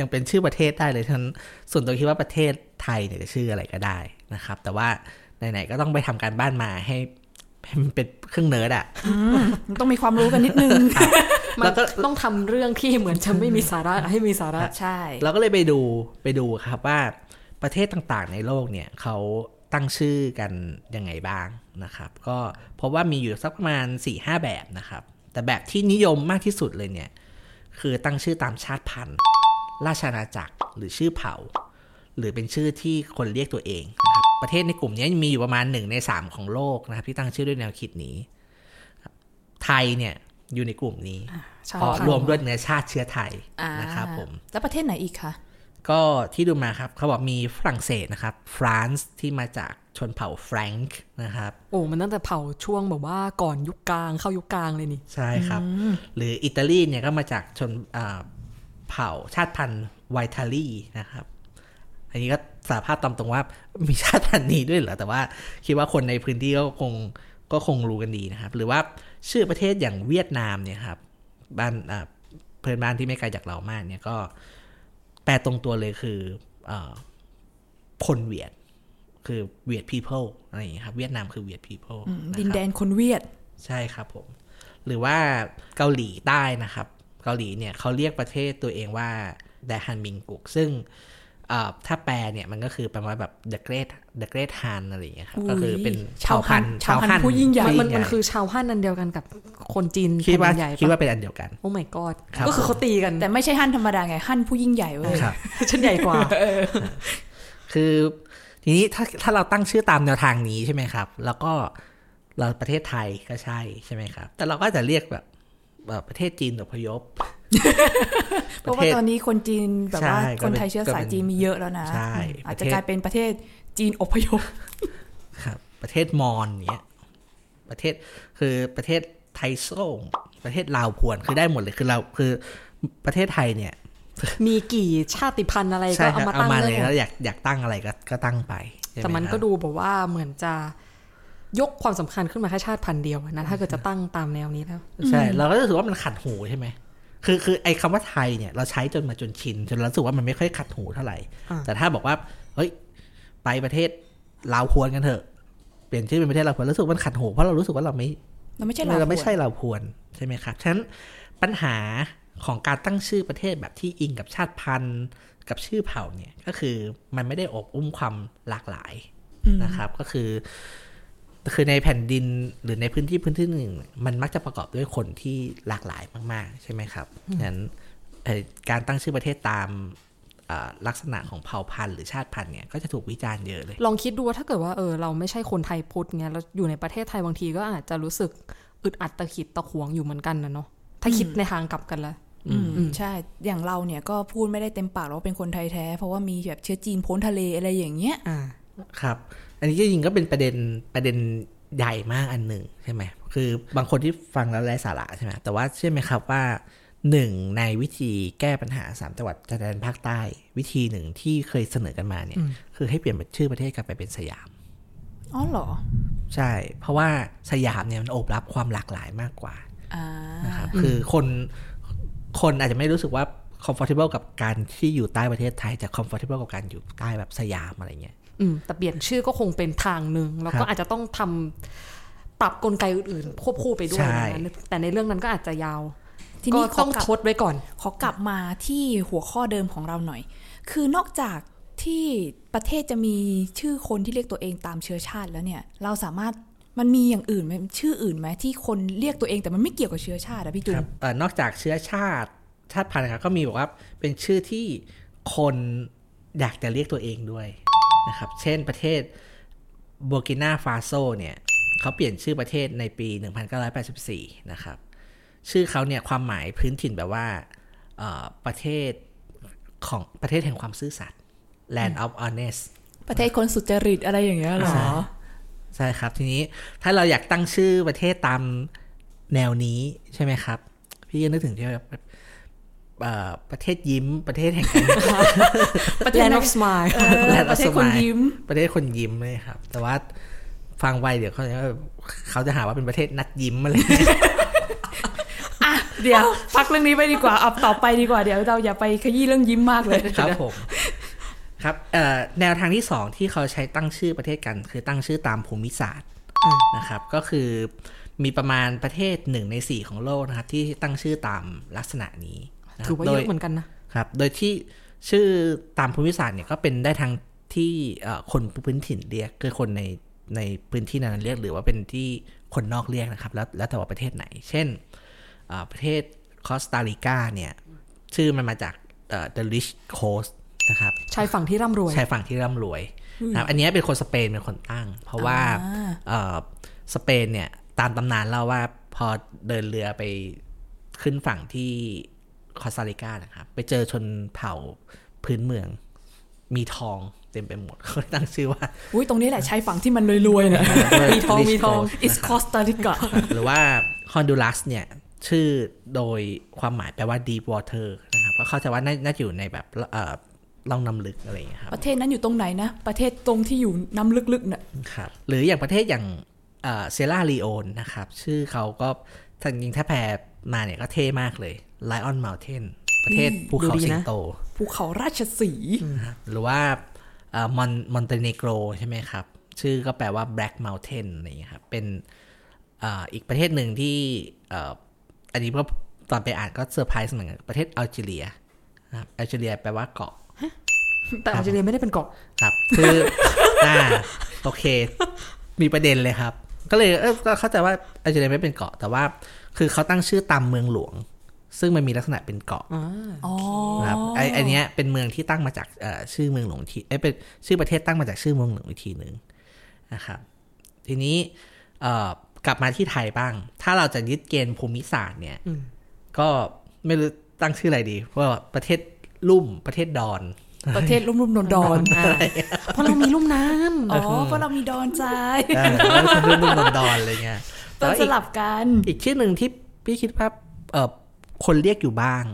ยังเป็นชื่อประเทศได้เลยฉะนั้นส่วนตัวคิดว่าประเทศไทยเนี่ยจะชื่ออะไรก็ได้นะครับ แต่ว่าในไหนๆก็ต้องไปทำการบ้านมาให้ให้มันเป็นเครื่องเนิร์ดอะมันต้องมีความรู้กันนิดนึงมันแล้วก็ต้องทำเรื่องที่เหมือนจะไม่มีสาระให้มีสาระใช่เราก็เลยไปดูไปดูครับว่าประเทศต่างๆในโลกเนี่ยเขาตั้งชื่อกันยังไงบ้างนะครับ ก็พบว่ามีอยู่สักประมาณ4ี่ห้าแบบนะครับ แต่แบบที่นิยมมากที่สุดเลยเนี่ย คือตั้งชื่อตามชาติพันธุ์ ราชอาณาจักรหรือชื่อเผ่า หรือเป็นชื่อที่คนเรียกตัวเองนะครับประเทศในกลุ่มนี้มีอยู่ประมาณหนึ่งในสามของโลกนะครับที่ตั้งชื่อด้วยแนวคิดนี้ครับไทยเนี่ยอยู่ในกลุ่มนี้ชาเพราะพันธุ์รวมด้วยเนื้อชาติเชื้อไทยอ่านะครับผมแล้วประเทศไหนอีกคะก็ที่ดูมาครับเขาบอกมีฝรั่งเศสนะครับ ฟรานซ์ที่มาจาก ชนเผ่าแฟรงก์นะครับ โอ้ มันตั้งแต่เผาช่วงแบบว่าก่อนยุคกลางเข้ายุคกลางเลยนี่ ใช่ครับ หรืออิตาลีเนี่ยก็มาจากชนอ่าเผ่าชาติพันธุ์ไวทาลีนะครับ อันนี้ก็สารภาพตามตรงว่ามีชาติพันธุ์นี้ด้วยเหรอ แต่ว่าคิดว่าคนในพื้นที่ก็คงก็คงรู้กันดีนะครับ หรือว่าชื่อประเทศอย่างเวียดนามเนี่ยครับบ้านอ่าเพื่อนบ้านที่ไม่ไกลจากเรามากเนี่ยก็แปลตรงตัวเลยคืออาคนเวียด คือเวียด people อะไรอย่างเงี้ยครับ เวียดนามคือเวียด people อืมนะครับดินแดนคนเวียด ใช่ครับผม หรือว่าเกาหลีใต้นะครับ เกาหลีเนี่ยเขาเรียกประเทศตัวเองว่าแดฮันมิงกุก ซึ่งเอ่อถ้าแปลเนี่ยมันก็คือประมาณแบบ the great the great han อะไรอย่างเงี้ยครับอุ้ยก็คือเป็นชาวฮั่นชาวฮั่นผู้ยิ่งใหญ่มันมันคือชาวฮั่นนันเดียวกันกับคนจีนคิดว่าแผ่นดินใหญ่ปะคิดว่าเป็นอันเดียวกันโอ้ my god ครับก็คือเขาตีกันแต่ไม่ใช่ฮั่นธรรมดาไงฮั่นผู้ยิ่งใหญ่เว้ยครับฉันใหญ่กว่าคือ ทีนี้ถ้าถ้าเราตั้งชื่อตามแนวทางนี้ใช่ไหมครับ แล้วก็เราประเทศไทยก็ใช่ใช่ไหมครับ แต่เราก็จะเรียกแบบแบบประเทศจีนอพยพเพราะว่าตอนนี้คนจีนแบบว่าใช่ก็คนเป็นไทยเชื้อสายก็เป็นจีนมีเยอะแล้วนะใช่อืมอาจจะประเทศกลายเป็นประเทศจีนอพยพครับ ประเทศมอญเนี้ยประเทศคือประเทศไทยส่งประเทศลาวพวนคือได้หมดเลยคือเราคือประเทศไทยเนี่ย มีกี่ชาติพันธุ์อะไรใช่ก็คเอารับมาเอาตั้งมาเลเลยยแล้วอยากอยากตั้งอะไรก็ก็ตั้งไปใช่ไหแต่มันครับก็ดูแบบว่าเหมือนจะยกความสำคัญขึ้นมาแค่ชาติพันธุ์เดียวอะนะถ้าเกิดจะตั้งตามแนวนี้แล้ว ใช่ เราก็รู้สึกว่ามันขัดหูใช่ไหมคือคือไอ้คำว่าไทยเนี่ยเราใช้จนมาจนชินจนเรารู้สึกว่ามันไม่ค่อยขัดหูเท่าไหร่อ่าแต่ถ้าบอกว่าเฮ้ย ไปประเทศลาวพวนกันเถอะ เปลี่ยนชื่อเป็นประเทศลาวพวนรู้สึกว่ามันขัดหูเพราะเรารู้สึกว่าเราไม่เราไม่ใช่เราไม่ใช่พวนเราพวนใช่ไหมครับฉะนั้นปัญหา ของการตั้งชื่อประเทศแบบที่อิงกับชาติพันธุ์ กับชื่อเผ่าเนี่ยก็คือมันไม่ได้อบอุ้มความหลากหลายนะครับ ก็คือ คือในแผ่นดินหรือในพื้นที่พื้นที่หนึ่ง มันมักจะประกอบด้วยคนที่หลากหลายมากๆ ใช่ไหมครับฉะนั้นเอ่อการตั้งชื่อประเทศตามอ่าลักษณะของเผ่าพันธุ์หรือชาติพันธุ์เนี่ยก็จะถูกวิจารณ์เยอะเลย ลองคิดดูว่าถ้าเกิดว่าเออเราไม่ใช่คนไทยพุทธเงี้ยแล้วอยู่ในประเทศไทยบางทีก็อาจจะรู้สึกอึดอัดตะขิดตะขวงอยู่เหมือนกันนะเนาะถ้าคิดในทางกลับกันแล้ว อืมใช่ อย่างเราเนี่ยก็พูดไม่ได้เต็มปากหรอกว่าเป็นคนไทยแท้ เพราะว่ามีแบบเชื้อจีนพ้นทะเลอะไรอย่างเงี้ยอ่าครับ อันนี้จริงๆก็เป็นประเด็นประเด็นใหญ่มากอันหนึ่งใช่ไหมคือบางคนที่ฟังแล้วไร้สาระใช่ไหมแต่ว่าเชื่อไหมครับว่าหนึ่งในวิธีแก้ปัญหาสามจังหวัดชายแดนภาคใต้ วิธีหนึ่งที่เคยเสนอกันมาเนี่ย คือให้เปลี่ยนชื่อประเทศกลับไปเป็นสยามอ๋อเหรอ ใช่ เพราะว่าสยามเนี่ยมันโอบรับความหลากหลายมากกว่าอ่านะครับคือคน คนอาจจะไม่รู้สึกว่า comfortable กับการที่อยู่ใต้ประเทศไทยแต่ comfortable กับการอยู่ใต้แบบสยามอะไรเงี้ยอืมแต่เปลี่ยนชื่อก็คงเป็นทางหนึ่งแล้วครัก็บอาจจะต้องทำปรับกลไกอื่นๆควบคู่ไปด้วยใช่นะแต่ในเรื่องนั้นก็อาจจะยาว ทีก็นี้ขอต้องกลับทดไว้ก่อน ขอกลับมาที่หัวข้อเดิมของเราหน่อย คือนอกจากที่ประเทศจะมีชื่อคนที่เรียกตัวเองตามเชื้อชาติแล้วเนี่ย เราสามารถ มันมีอย่างอื่นไหมชื่ออื่นไหมที่คนเรียกตัวเองแต่มันไม่เกี่ยวกับเชื้อชาติอะพี่จุคนรับเอ่อนอกจากเชื้อชาติชาติพันธุ์นะครับก็มีบอกว่าเป็นชื่อที่คนอยากจะเรียกตัวเองด้วยนะครับ เช่นประเทศบูกินาฟาโซเนี่ยเขาเปลี่ยนชื่อประเทศในปี 1984 นะครับ ชื่อเขาเนี่ยความหมายพื้นถิ่นแบบว่าเอ่อประเทศของประเทศแห่งความซื่อสัตย์ Land of Honest ประเทศคนสุจริตอะไรอย่างเงี้ยเหรอ ใช่ใช่ครับ ทีนี้ถ้าเราอยากตั้งชื่อประเทศตามแนวนี้ใช่ไหมครับ พี่ก็นึกถึงที่แบบเอ่อประเทศยิ้มประเทศแห่งการประเทศ Land ไหน of Smile เออ Land of ประเทศคน Smile ยิ้ม ประเทศคนยิ้มเลยครับ แต่ว่าฟังไวเดี๋ยวเขาจะเขาจะหาว่าเป็นประเทศนัดยิ้มอะไรอย่างเงี้ยอะเดี๋ยวพักเรื่องนี้ไปดีกว่าเอาต่อไปดีกว่าเดี๋ยวเราอย่าไปขยี้เรื่องยิ้มมากเลยครับผม ครับเอ่อแนวทางที่สองที่เขาใช้ตั้งชื่อประเทศกัน คือตั้งชื่อตามภูมิศาสตร์อ่านะครับ ก็คือมีประมาณประเทศหนึ่งในสี่ของโลกนะครับ ที่ตั้งชื่อตามลักษณะนี้นะครับถือว่าโดเยยอะเหมือนกันนะครับ โดยที่ชื่อตามภูมิศาสตร์เนี่ยก็เป็นได้ทั้งที่เอ่อคนพื้นถิ่นเรียกคือคนในในพื้นที่นั้นเรียกหรือว่าเป็นที่คนนอกเรียกนะครับ แล้วแล้วแต่ว่าประเทศไหน เช่นเอ่อประเทศคอสตาริกาเนี่ยชื่อมันมาจากเอ่อ the rich coast นะครับชายฝั่งที่ร่ำรวยชายฝั่งที่ร่ำรวยนะครับอันเนี้ยเป็นคนสเปนเป็นคนตั้ง เพราะว่าอ่าเอ่อสเปนเนี่ยตามตำนานเล่าว่าพอเดินเรือไปขึ้นฝั่งที่คอสตาริกานะครับไปเจอชนเผ่าพื้นเมือง มีทองเต็มไปหมดเขาเลยตั้งชื่อว่า อุ้ยตรงนี้แหละชายฝั่งที่มันรวยๆเนี่ยมีทองมีทอง is Costa Rica หรือว่าฮอนดูรัสเนี่ยชื่อโดยความหมายแปลว่า deep water นะครับก็เข้าใจว่าน่าน่าจะอยู่ในแบบ เอ่อล่องน้ำลึกอะไรอย่างเงี้ยครับประเทศนั้นอยู่ตรงไหนนะ ประเทศตรงที่อยู่น้ำลึกๆเนี่ยครับหรืออย่างประเทศอย่างเซราลีโอนนะครับชื่อเขาก็จริงๆถ้าแปลมาเนี่ยก็เท่มากเลย Lion Mountain ประเทศภูเขาดูดีสิงนะโต ภูเขาราชสีห์นะครับหรือว่ามอนมอนเตเนโกรใช่ไหมครับ ชื่อก็แปลว่า Black Mountain อะไรอย่างเงี้ยครับ เป็นอ่าอีกประเทศหนึ่งที่เอ่ออันนี้ก็ตอนไปอ่านก็เซอร์ไพรส์เหมือนกันประเทศอัลจีเรียนะครับอัลจีเรียแปลว่าเกาะ แต่ออสเตรเลียไม่ได้เป็นเกาะครับ คืออ่าโอเค มีประเด็นเลยครับ ก็เลยเออก็เข้าใจว่าอัลจีเรียไม่เป็นเกาะ แต่ว่า คือเขาตั้งชื่อตามเมืองหลวง ซึ่งมันมีลักษณะเป็นเกาะอ่าอ๋อนะครับไอไอเนี้ยเป็นเมืองที่ตั้งมาจากเอ่อชื่อเมืองหลวงทีเอ้ยเป็นชื่อประเทศตั้งมาจากชื่อเมืองหลวงอีกทีหนึ่งนะครับ ทีนี้เอ่อกลับมาที่ไทยบ้าง ถ้าเราจะยึดเกณฑ์ภูมิศาสตร์เนี่ยอืมก็ไม่รู้ตั้งชื่ออะไรดี เพราะว่าประเทศ ลุ่มประเทศดอน ประเทศรุ่มๆดอนอ่าเพราะเรามีลุ่มน้ๆอ๋อเพราะเรามีดอนใจเออแล้วก็เป็นลุ่มดอนๆอะไรเงี้ยต้องแล้วสอีกลับกัน อีกชื่อหนึ่งที่พี่คิดว่าเออคนเรียกอยู่บ้าง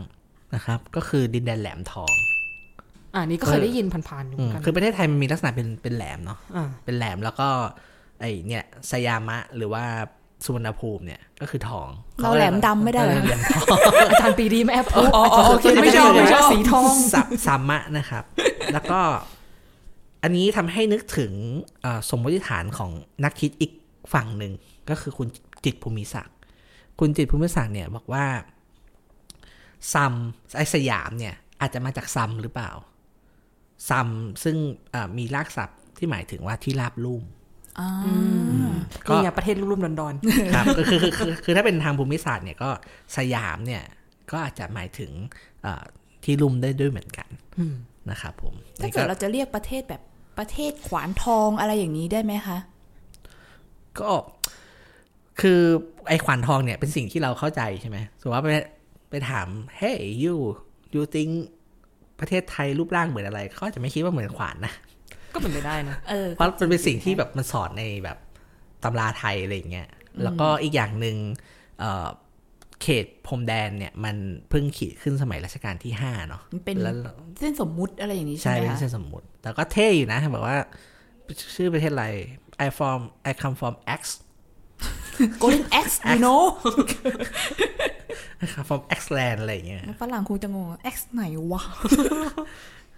นะครับ ก็คือดินแดนแหลมทองำอ่านี่ก็เคยได้ยินผ่านๆอยู่เหอืมือมนกันคือประเทศไทยมันมีลักษณะเป็นเป็นแหลมเนาะอ่าเป็นแหลมแล้วก็ไอเนี่ยสยามะหรือว่า สุวรรณภูมิเนี่ยก็คือทองเราแหลมดำไม่ได้เหรอแหลมทองอาจารย์ปีดีไม่แอบพูดอ๋ออ๋อโอเคไม่ชอบไม่ชอบสีทองสัสามะนะครับ แล้วก็ อันนี้ทำให้นึกถึงเอ่อสมมติฐานของนักคิดอีกฝั่งหนึ่งก็คือคุณจิตรภูมิศักดิ์คุณจิตรภูมิศักดิ์เนี่ยบอกว่าซัมไอสยามเนี่ย อาจจะมาจากซัมหรือเปล่าซัมซึ่งเอ่อมีรากศัพท์ที่หมายถึงว่าที่ราบลุ่ม อ่าก็นี่ไงประเทศรุ่มๆดอนครับคือคือคือคือคือถ้าเป็นทางภูมิศาสตร์เนี่ยก็สยามเนี่ยก็อาจจะหมายถึงเอ่อที่ลุ่มได้ด้วยเหมือนกันนะครับผมถ้าเกิดเราจะเรียกประเทศแบบประเทศขวานทองอะไรอย่างนี้ได้ไหมคะ ก็คือไอ้ขวานทองเนี่ยเป็นสิ่งที่เราเข้าใจใช่ไหมสมมติว่าไปไปถาม hey you you think ประเทศไทยรูปร่างเหมือนอะไรเขาอาจจะไม่คิดว่าเหมือนขวานนะๆ ก็เป็นไปได้นะเออเพราะมันเป็นสิ่งที่แบบมันสอนในแบบตำราไทยอะไรอย่างเงี้ยแล้วก็อีกอย่างหนึ่งเอ่อเขตพรมแดนเนี่ยมันเพิ่งขีดขึ้นสมัยรัชกาลที่ห้าเนาะมันเป็นแล้วเส้นสมมุติอะไรอย่างนี้ใช่ใช่ไหมเป็นคะเส้นสมมุติ แต่ก็เท่อยู่นะแบบว่า ชื่อประเทศอะไร I from I come from X Golden X you know I come from X land อะไรอย่างเงี้ยฝรั่งคงจะงง X ไหนวะ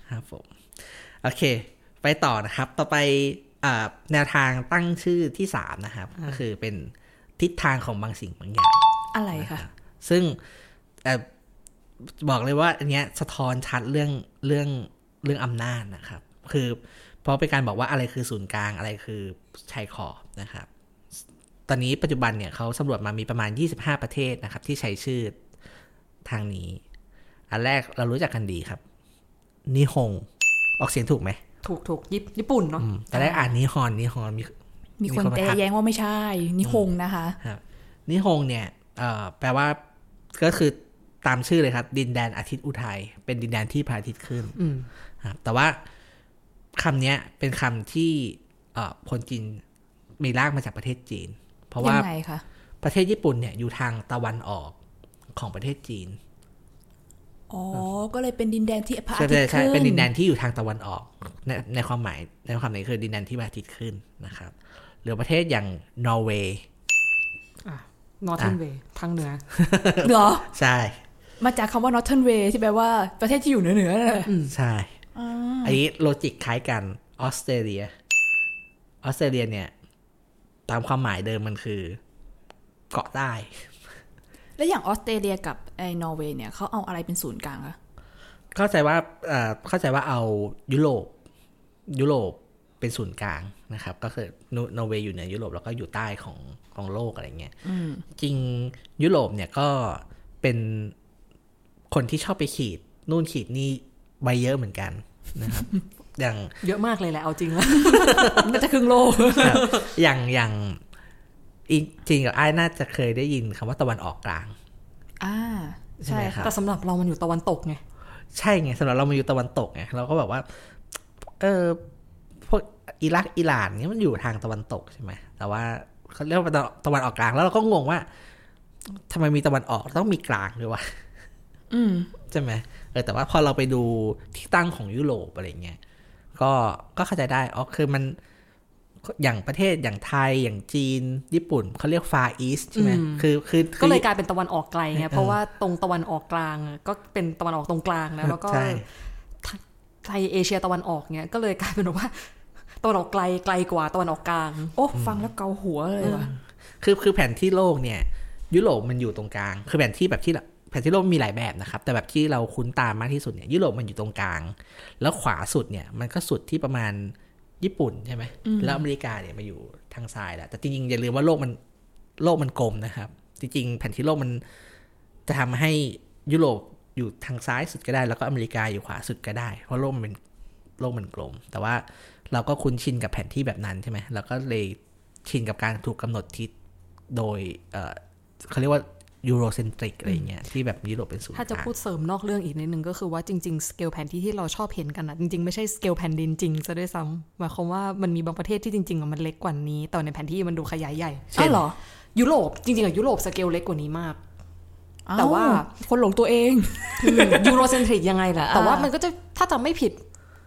ครับผม โอเค ไปต่อนะครับ ต่อไปอ่าแนวทางตั้งชื่อที่สามนะครับ ก็คือเป็นทิศทางของบางสิ่งบางอย่าง อะไรคะซึ่งเอ่อบอกเลยว่าอันเนี้ยสะท้อนชัดเรื่องเรื่องเรื่องอำนาจนะครับ คือเพราะเป็นการบอกว่าอะไรคือศูนย์กลางอะไรคือชายขอบนะครับ ตอนนี้ปัจจุบันเนี่ยเขาสำรวจมามีประมาณ 25 ประเทศนะครับ ที่ใช้ชื่อทางนี้ อันแรกเรารู้จักกันดีครับนิฮงออกเสียงถูกไหม ถูกถูกญี่ปุ่นญี่ปุ่นเนาะอืมแต่แรกอ่านนิฮอนนิฮอนมีมีคนมีคนมาแต่ทักแย้งว่าไม่ใช่ นิฮงนะคะครับนิฮงเนี่ยเอ่อแปลว่าก็คือตามชื่อเลยครับ ดินแดนอาทิตย์อุทัยเป็นดินแดนที่พระอาทิตย์ขึ้นอืมครับแต่ว่าคำเนี้ยเป็นคำที่เอ่อคนจีนมีรากมาจากประเทศจีน เพราะยัว่างไงคะประเทศญี่ปุ่นเนี่ยอยู่ทางตะวันออกของประเทศจีน อ๋อ ก็เลยเป็นดินแดนที่พระอาใช่ทิตใช่ย์ใช่ขึ้นเป็นดินแดนที่อยู่ทางตะวันออกในในความหมายในความหมายคือดินแดนที่พระอาทิตย์ขึ้นนะครับ หรือประเทศอย่างนอร์เวย์อะ Northern Way ทางเหนือเหรอ ใช่ มาจากคำว่า Northern Way ที่แปลว่าประเทศที่อยู่เหนือๆนั่นแหละใช่อ่าอันนี้ logic คล้ายกันออสเตรเลียออสเตรเลียเนี่ย ตามความหมายเดิมมันคือ เกาะใต้ แล้วอย่างออสเตรเลียกับไอ้นอร์เวย์เนี่ยเขาเอาอะไรเป็นศูนย์กลางคะเข้าใจว่าเอ่อเข้าใจว่าเอายุโรปยุโรปเป็นศูนย์กลางนะครับ ก็คือนนอร์เวย์อยู่เหนือยุโรปแล้วก็อยู่ใต้ของของโลกอะไรเงี้ยจริงยุโรปเนี่ยก็เป็นคนที่ชอบไปขีด นู่นขีดนี่ใบเยอะเหมือนกันนะครับอย่างเยอะมากเลยแหละเอาจริงแล้วมันจะครึ่งโลกครับอย่างอย่างอี จริงกับไอ้ายน่าจะเคยได้ยินคำว่าตะวันออกกลาง อ่า ใช่ไหมครับแต่สำหรับเรามันอยู่ตะวันตกไง ใช่ไงสำหรับเรามาอยู่ตะวันตกไงเราก็แบบว่า เออพวกอิรักอิหร่านเนี่ยมันอยู่ทางตะวันตกใช่ไหมแต่ว่าเขาเรียกว่าตะตะวันออกกลางแล้วเราก็งงว่าทำไมมีตะวันออกต้องมีกลางด้วยวะอืมใช่ไหมเออแต่ว่าพอเราไปดูที่ตั้งของยุโรปอะไรเงี้ยก็ก็เข้าใจได้อ๋อคือมัน อย่างประเทศอย่างไทยอย่างจีน ญี่ปุ่นเขาเรียกฟาอีสใช่ไหมอืมคือคือคือก็เลยกลายเป็นตะวันออกไกลไงเออเพราะว่าตรงตะวันออกกลางอะก็เป็นตะวันออกตรงกลางนะแล้วก็ใช่ไทยเอเชียตะวันออกเนี่ยก็เลยกลายเป็นว่าตะวันออกไกลไกลกว่าตะวันออกกลาง โอ้ฟังแล้วเกาหัวเลยว่ะคือคือแผนที่โลกเนี่ย ยุโรปมันอยู่ตรงกลาง คือแผนที่แบบที่เราแผนที่โลกมีหลายแบบนะครับ แต่แบบที่เราคุ้นตามมากที่สุดเนี่ยยุโรปมันอยู่ตรงกลาง แล้วขวาสุดเนี่ยมันก็สุดที่ประมาณ ญี่ปุ่นใช่ไหมแล้วอเมริกาเนี่ยมาอยู่ทางซ้ายแหละแต่จริงๆอย่าลืมว่าโลกมันโลกมันกลมนะครับ จริงๆ แผนที่โลกมันจะทำให้ยุโรปอยู่ทางซ้ายสุดก็ได้ แล้วก็อเมริกาอยู่ขวาสุดก็ได้ เพราะโลกมันเป็นโลกมันกลม แต่ว่าเราก็คุ้นชินกับแผนที่แบบนั้นใช่ไหมเราก็เลยชินกับการถูกกำหนดทิศโดยเอ่อเขาเรียกว่า Eurocentric อะไรเงี้ยที่แบบยุโรปเป็นศูนย์กลางถ้าจะพูดเสริมนอกเรื่องอีกนิดนึงก็คือว่าจริงๆสเกลแผนที่ที่เราชอบเห็นกันอะจริงๆ ไม่ใช่สเกลแผ่นดินจริงซะด้วยซ้ำหมายความว่ามันมีบางประเทศที่จริงๆอะมันเล็กกว่านี้แต่ในแผนที่มันดูขยายใหญ่อ้าวเหรอยุโรปจริงๆอะยุโรปสเกลเล็กกว่านี้มากแต่ว่าไอ้คนหลงตัวเอง Eurocentric ยังไงแหละแต่ว่าอ่ามัมันก็จะถ้าจำไม่ผิด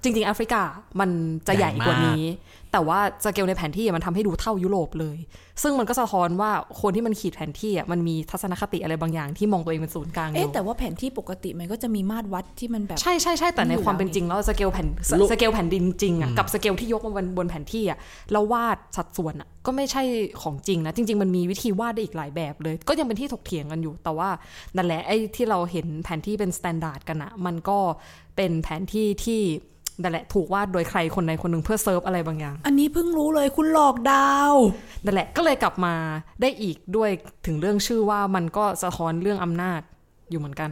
จริงๆแอฟริกามันจะใหญ่กว่านี้ แต่ว่าสเกลในแผนที่อะมันทำให้ดูเท่ายุโรปเลย ซึ่งมันก็สะท้อนว่าคนที่มันขีดแผนที่อะมันมีทัศนคติอะไรบางอย่างที่มองตัวเองเป็นศูนย์กลางอยู่ เอ๊ะแต่ว่าแผนที่ปกติมันก็จะมีมาตรวัดที่มันแบบใช่ใช่ใช่แต่ในความเป็นจริงแล้วสเกลแผ่นสลูกสเกลแผ่นดินจริงอะกับสเกลที่ยกมาบนบนแผนที่อะแล้ววาดสัดส่วนอะก็ไม่ใช่ของจริงนะจริง ๆ มันมีวิธีวาดได้อีกหลายแบบเลย ก็ยังเป็นที่ถกเถียงกันอยู่ แต่ว่านั่นแหละไอ้ที่เราเห็นแผนที่เป็น standard กันอะมันก็เป็นแผนที่ที่ นั่นแหละถูกวาดโดยใครคนใดคนหนึ่งเพื่อเซิร์ฟอะไรบางอย่าง อันนี้เพิ่งรู้เลยคุณหลอกดาวนั่นแหละก็เลยกลับมาได้อีกด้วยถึงเรื่องชื่อว่ามันก็สะท้อนเรื่องอำนาจอยู่เหมือนกัน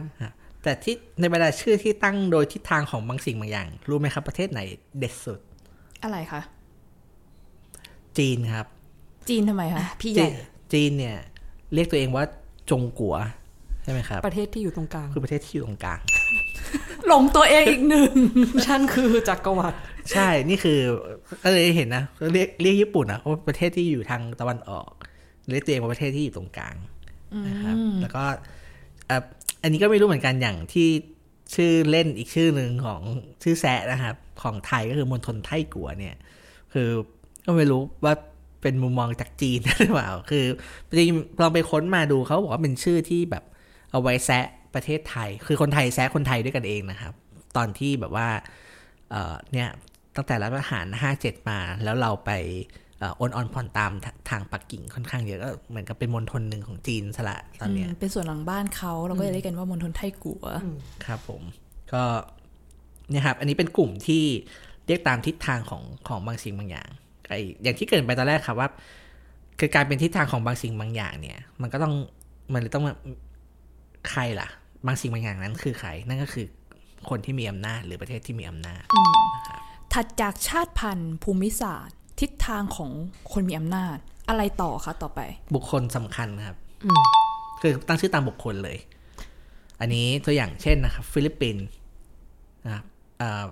แต่ที่ในบรรดาชื่อที่ตั้งโดยทิศทางของบางสิ่งบางอย่าง รู้ไหมครับประเทศไหนเด็ดสุด อะไรคะ จีนครับ จีนทำไมคะพี่ใหญ่จีจีนเนี่ย เรียกตัวเองว่าจงกัวใช่ไหมครับ ประเทศที่อยู่ตรงกลาง คือประเทศที่อยู่ตรงกลาง หลงตัวเองอีกหนึ่งฉันคือจักรวรรดิใช่ นี่คือก็เลยเห็นนะเรียกเรียกญี่ปุ่นนะว่าประเทศที่อยู่ทางตะวันออกเรียกตัวเองว่าประเทศที่อยู่ตรงกลางนะครับแล้วก็เอ่ออันนี้ก็ไม่รู้เหมือนกันอย่างที่ชื่อเล่นอีกชื่อหนึ่งของชื่อแซะนะครับ ของไทยก็คือมณฑลไทกัวเนี่ย คือก็ไม่รู้ว่าเป็นมุมมองจากจีนหรือเปล่า คือจริงๆลองไปค้นมาดูเขาบอกว่าเป็นชื่อที่แบบเอาไว้แซะ ประเทศไทย คือคนไทยแซะคนไทยด้วยกันเองนะครับ ตอนที่แบบว่าเอ่อเนี่ยตั้งแต่รัฐประหาร 57 มาแล้วเราไปเอ่อโอนออนผ่อนตามททางปักกิ่งค่อนข้างเยอะก็เหมือนกับเป็นมณฑลหนึ่งของจีนสละตอนเนี้ยเป็นส่วนหลังบ้านเขาเราก็จะเรียกกันว่ามณฑลไทกัวครับผมก็เนี่ยครับ อันนี้เป็นกลุ่มที่เรียกตามทิศทางของของบางสิ่งบางอย่างไออย่างที่เกรินไปตอนแรกครับว่า คือการเป็นทิศทางของบางสิ่งบางอย่างเนี่ย มันก็ต้องมันเลยต้องมาใครล่ะ บางสิ่งบางอย่างนั้นคือใคร นั่นก็คือคนที่มีอำนาจหรือประเทศที่มีอำนาจถัดจากชาติพันธุ์ภูมิศาสตร์ ทิศทางของคนมีอำนาจ อะไรต่อคะต่อไป บุคคลสำคัญครับคือตั้งชื่อตามบุคคลเลย อันนี้ตัวอย่างเช่นนะครับ ฟิลิปปินส์นะครับอ่า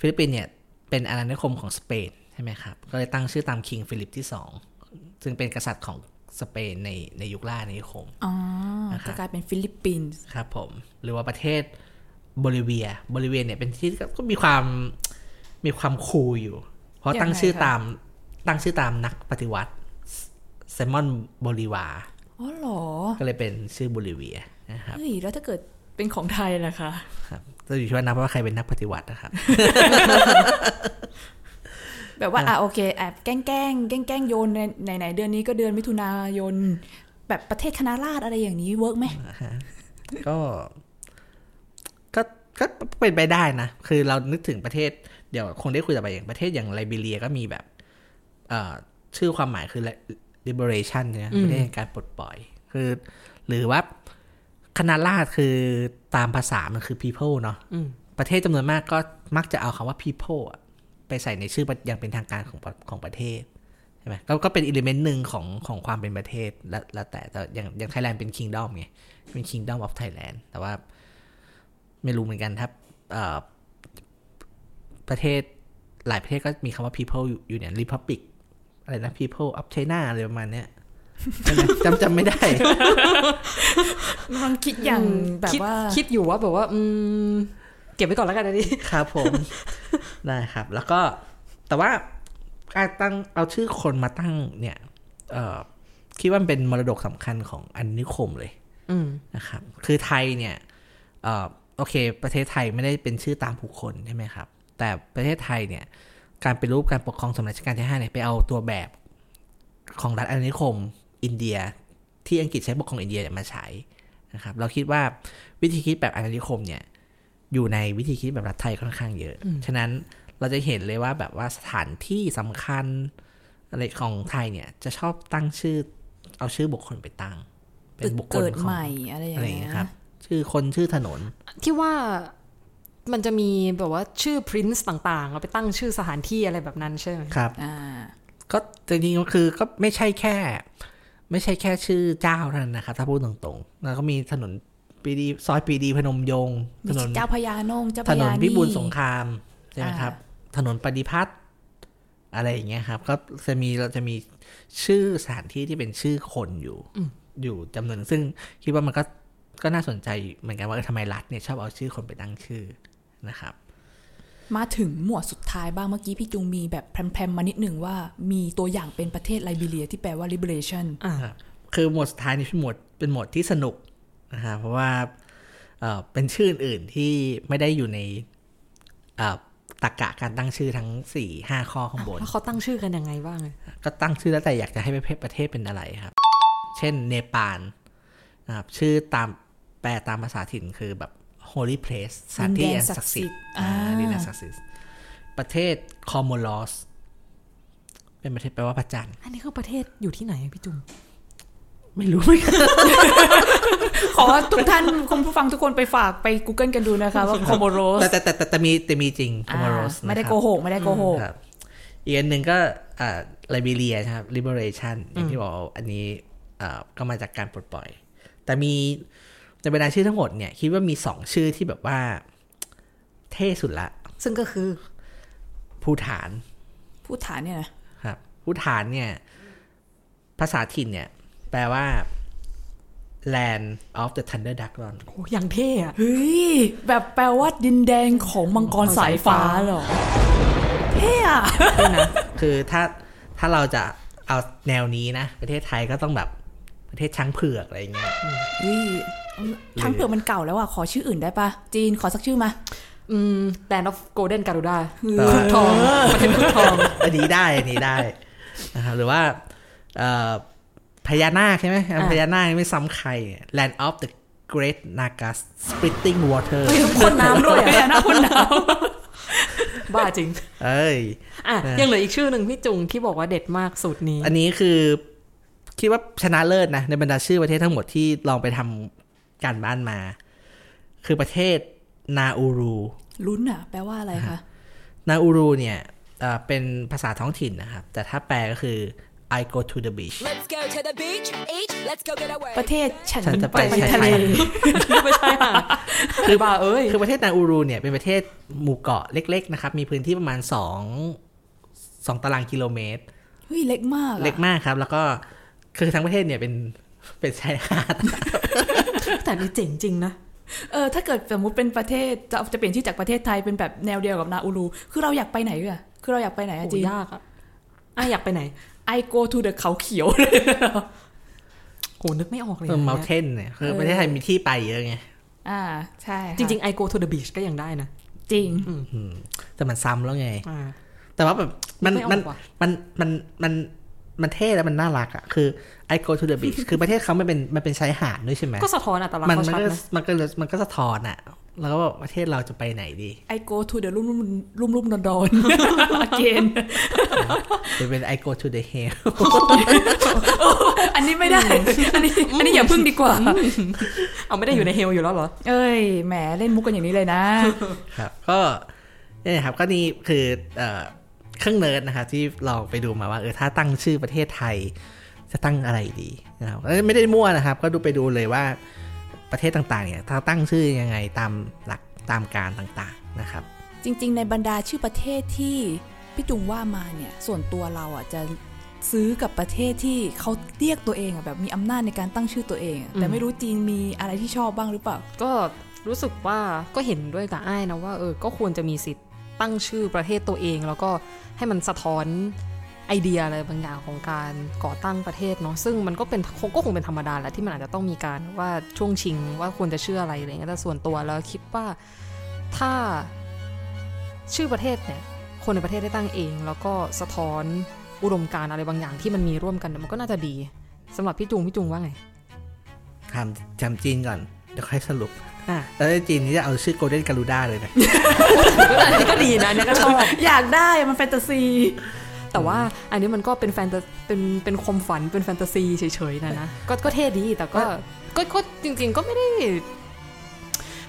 ฟิลิปปินส์เนี่ยเป็นอาณานิคมของสเปนใช่ไหมครับ ก็เลยตั้งชื่อตาม King ฟิลิปที่สองซึ่งเป็นกษัตริย์ของ สเปนในในยุคล่าอาณานิคมอ๋อนะครับจะกลายเป็นฟิลิปปินส์ครับผม หรือว่าประเทศโบลิเวียโบลิเวียเนี่ยเป็นที่ก็มีความมีความ cool อยู่ เพราะตั้งชื่อตามตั้งชื่อตามนักปฏิวัติซีมอนโบลิวาร์อ๋อเหรอ ก็เลยเป็นชื่อโบลิเวียนะครับเฮ้ยแล้วถ้าเกิดเป็นของไทยล่ะคะครับจะอยู่ที่ว่านับว่าใครเป็นนักปฏิวัตินะครับ แบบว่าอะโอเคแอบแกล้งแกล้งแกล้งแกล้งโยนในไหนไหนๆเดือนนี้ก็เดือนมิถุนายน แบบประเทศคณะราษฎรอะไรอย่างนี้ work ไหมก็ก็ก็เป็นไปได้นะ คือเรานึกถึงประเทศเดี๋ยวคงได้คุยต่อไปอย่างประเทศอย่างไลบีเรียก็มีแบบเอ่อชื่อความหมายคือ liberation เนี่ยประเทศแห่งการปลดปล่อย คือ หรือว่าคณะราษฎรคือตามภาษามันคือ people เนาะอืมประเทศจำนวนมากก็มักจะเอาคำว่า people อะ ไปใส่ในชื่ออย่างเป็นทางการของของประเทศใช่ไหมก็ก็เป็นอิเลเมนต์หนึ่งของของความเป็นประเทศแล้วแล้วแต่แต่อย่างอย่างไทยแลนด์เป็น kingdom ไงเป็น kingdom of Thailand แต่ว่าไม่รู้เหมือนกันถ้าเอ่อประเทศหลายประเทศก็มีคำว่า people อยู่อยู่เนี่ย republic อะไรนะ people of China อะไรประมาณเนี้ยใช่ไหมจำจำไม่ได้มันคิดอย่างแบบคิดว่าคิดอยู่ว่าแบบว่า อืม เก็บไว้ก่อนแล้วกันอันนี้ครับผม ได้ครับ แล้วก็แต่ว่าการตั้งเอาชื่อคนมาตั้งเนี่ยเอ่อคิดว่ามันเป็นมรดกสำคัญของอาณานิคมเลย อืมนะครับ คือไทยเนี่ยเอ่อโอเค ประเทศไทยไม่ได้เป็นชื่อตามบุคคลใช่ไหมครับ แต่ประเทศไทยเนี่ย การเป็นรูปการปกครองสมัยรัชกาลที่ห้าเนี่ยไปเอาตัวแบบของรัฐอาณานิคม อินเดียที่อังกฤษใช้ปกครองอินเดียเนี่ยมาใช้นะครับ เราคิดว่าวิธีคิดแบบอาณานิคมเนี่ย อยู่ในวิธีคิดแบบรัฐไทยค่อนข้างเยอะ ฉะนั้นเราจะเห็นเลยว่าแบบว่าสถานที่สำคัญอะไรของไทยเนี่ย จะชอบตั้งชื่อ เอาชื่อบุคคลไปตั้ง เป็ตึนกบุคคลเกิดของใหม่อะไรอย่างอะไรอย่างเงี้เงี้ยยครับ ชื่อคนชื่อถนน ที่ว่ามันจะมีแบบว่าชื่อ Prince ต่างๆเอาไปตั้งชื่อสถานที่อะไรแบบนั้นใช่ไหมครับอ่าก็จริงๆก็คือก็ไม่ใช่แค่ ไม่ใช่แค่ชื่อเจ้าเท่านั้นนะครับถ้าพูดตรงๆแล้วก็มีถนน ปรีดีซอยปรีดีพนมยงค์ถมีนนเจ้าพญานงเจ้าพถนญานพิบูลนี่สงครามใช่ไหมครับ ถนนปฏิพัฒน์อะไรอย่างเงี้ยครับ ก็จะมีเราจะมีชื่อสถานที่ที่เป็นชื่อคนอยู่อยู่จำนวนหนึ่งซึ่งคิดว่ามันก็ก็น่าสนใจเหมือนกันว่าเออทำไมรัฐเนี่ยชอบเอาชื่อคนไปตั้งชื่อนะครับ มาถึงหมวดสุดท้ายบ้างเมื่อกี้พี่จุงมีแบบแพรมๆมานิดหนึ่งว่ามีตัวอย่างเป็นประเทศไลบีเรียที่แปลว่า liberation อ่า ครับคือหมวดสุดท้ายนี่เป็นหมวดเป็นหมวดที่สนุก นะครับเพราะว่าเอ่อเป็นชื่ออื่นๆที่ไม่ได้อยู่ในเอ่อตรกกะการตั้งชื่อทั้งสี่ห้าข้อข้างบนแล้วเขาตั้งชื่อกันยังไงบ้างอะก็ตั้งชื่อแล้วแต่อยากจะให้ประเทศประเทศเป็นอะไรครับ เช่นเนปาลนะครับชื่อตามแปลตามภาษาถิ่นคือแบบ holy place สถานที่ดินแดนอันศักดิ์สิทธิ์อ่าศักดิ์สิทธิ์อ่าดินแดนศักดิ์สิทธิ์ประเทศคอโมโรสเป็นประเทศแปลว่าพระจันทร์อันนี้คือประเทศอยู่ที่ไหนอะพี่จุง ไม่รู้เหมือนกันขอทุกท่านคุณผู้ฟังทุกคนไปฝากไป Google กันดูนะคะ ว่าโคโมโรสแต่แต่แต่แต่แต่มีแต่มีจริงคอโมโรสไม่ได้โกหกไม่ได้โกหกครับอีกอันหนึ่งก็อ่าไลบีเรียครับ liberation อย่างที่บอกอันนี้อ่าก็มาจากการปลดปล่อย แต่มีในบรรดาชื่อทั้งหมดเนี่ย คิดว่ามีสองชื่อที่แบบว่า เท่สุดละ ซึ่งก็คือภูฐานผู้ฐานเนี่ยนะครับภูฐานเนี่ย ภาษาถิ่นเนี่ย แปลว่า land of the thunder dragon โอ้อย่างเท่อะเฮ้ย แบบแปลว่าดินแดงของมังกรสายฟ้าเหรอ เท่อะคือถ้าถ้าเราจะเอาแนวนี้นะ ประเทศไทยก็ต้องแบบประเทศช้างเผือกอะไรอย่างเงี้ยเฮ้ยทั้งเผือกมันเก่าแล้วอะขอชื่ออื่นได้ปะจีนขอสักชื่อมา อืม Land of Golden Garuda แต่ว่าทองประเทศทอง อันนี้ได้ อันนี้ได้นะครับหรือว่าเอ่อ พญานาคใช่ไหมพญานาคไม่ซ้ำใคร Land of the Great Nagas Splitting Water พ่นน้ำด้วยพญาอะนาคพ่นน้บ้าจริง เอ้ยอะนะยังเหลืออีกชื่อหนึ่งพี่จุงที่บอกว่าเด็ดมากสูตรนี้ อันนี้คือคิดว่าชนะเลิศนะ ในบรรดาชื่อประเทศทั้งหมดที่ลองไปทำการบ้านมา คือประเทศนาอูรูลุ้นอะ แปลว่าอะไรคะ นาอูรูเนี่ยเอ่อเป็นภาษาท้องถิ่นนะครับ แต่ถ้าแปลก็คือ I go to the beach Let's go to the beach. Each, let's go get away. ประเทศฉันฉันจะไปทะเลไม่ใช่ค่ะคือบ้าเอ้ยคือประเทศนาอูรูเนี่ยเป็นประเทศหมู่เกาะเล็ก ๆ นะครับ มีพื้นที่ประมาณสองสองตารางกิโลเมตรเฮ้ยเล็กมากอะเล็กมากครับ แล้วก็คือทั้งประเทศเนี่ยเป็นเป็นชายหาดแต่นี่เจ๋งจริงนะเออถ้าเกิดสมมติเป็นประเทศจะจะเปลี่ยนชื่อจากประเทศไทยเป็นแบบแนวเดียวกับนาอูรูคือเราอยากไปไหนอะคือเราอยากไปไหนอะโหจีนยากอะอะอยากไปไหน I go to the เขาเขียวเลยโหนึกไม่ออกเลยเออนะเมลเทนเนี่ยคือประเทศไทยมีที่ไปเยอะไง อ่า ใช่ค่ะจริง ๆ I go to the beach ก็ยังได้นะ จริงอืมแต่มันซ้ำแล้วไง อ่า แต่ว่าแบบมันไม่ออกมันว่ะมันมันมันมันเท่แล้วมันน่ารักอะ คือ I go to the beach คือประเทศเขามันเป็นมันเป็นชายหาดด้วยใช่ไหมก็สะท้อนอัตลักษมันณ์เขามันชัดก็นะมันก็เลยมันก็สะท้อนอะ แล้วก็บอกประเทศเราจะไปไหนดี I go to the รุ่มรุ่มรุ่มรุ่มดอนดอน again หรือเป็น I go to the hell อันนี้ไม่ได้ อันนี้อันนี้อย่าพึ่งดีกว่า เอาไม่ได้อยู่ในเฮลอยู่แล้วเหรอ เอ้ย แหมเล่นมุกกันอย่างนี้เลยนะ ครับ ก็เนี่ยครับก็นี่คือเอ่อเครื่องเนิร์ดนะครับที่เราไปดูมาว่าเออถ้าตั้งชื่อประเทศไทย จะตั้งอะไรดีนะครับเอ้ยไม่ได้มั่วนะครับ ก็ดูไปดูเลยว่า ประเทศต่างๆเนี่ยถ้าตั้งชื่อยังไงตามหลักตามการต่างๆนะครับ จริงๆ ในบรรดาชื่อประเทศที่พี่จุงว่ามาเนี่ยส่วนตัวเราอะจะซื้อกับประเทศที่เขาเรียกตัวเองอะแบบมีอำนาจในการตั้งชื่อตัวเองอะแต่ไม่รู้จีนมีอะไรที่ชอบบ้างหรือเปล่า ก็รู้สึกว่าก็เห็นด้วยกับอ้ายนะว่าเออก็ควรจะมีสิทธิ์ตั้งชื่อประเทศตัวเอง แล้วก็ให้มันสะท้อน ไอเดียอะไรบางอย่างของการก่อตั้งประเทศเนาะซึ่งมันก็เป็นคงก็คงเป็นธรรมดาแหละที่มันอาจจะต้องมีการว่าช่วงชิงว่าควรจะชื่ออะไรอะไรเงี้ยแต่ส่วนตัวแล้วคิดว่าถ้าชื่อประเทศเนี่ยคนในประเทศได้ตั้งเอง แล้วก็สะท้อนอุดมการณ์อะไรบางอย่างที่มันมีร่วมกันเนี่ยมันก็น่าจะดีสำหรับพี่จุงพี่จุงว่าไงทำจำจีนก่อนเดี๋ยวค่อยสรุปอะแล้วจีนนี่จะเอาชื่อ Golden Garuda เลยนะอันนี้ก็ดีนะอันนี้ก็ชอบอยากได้อะมันแฟนตาซี แต่ว่าอันนี้มันก็เป็นแฟนตาเป็นเป็นความฝันเป็นแฟนตาซีเฉยๆนะนะก็ก็เท่ดีแต่ก็ก็ก็จริง ๆ ก็ไม่ได้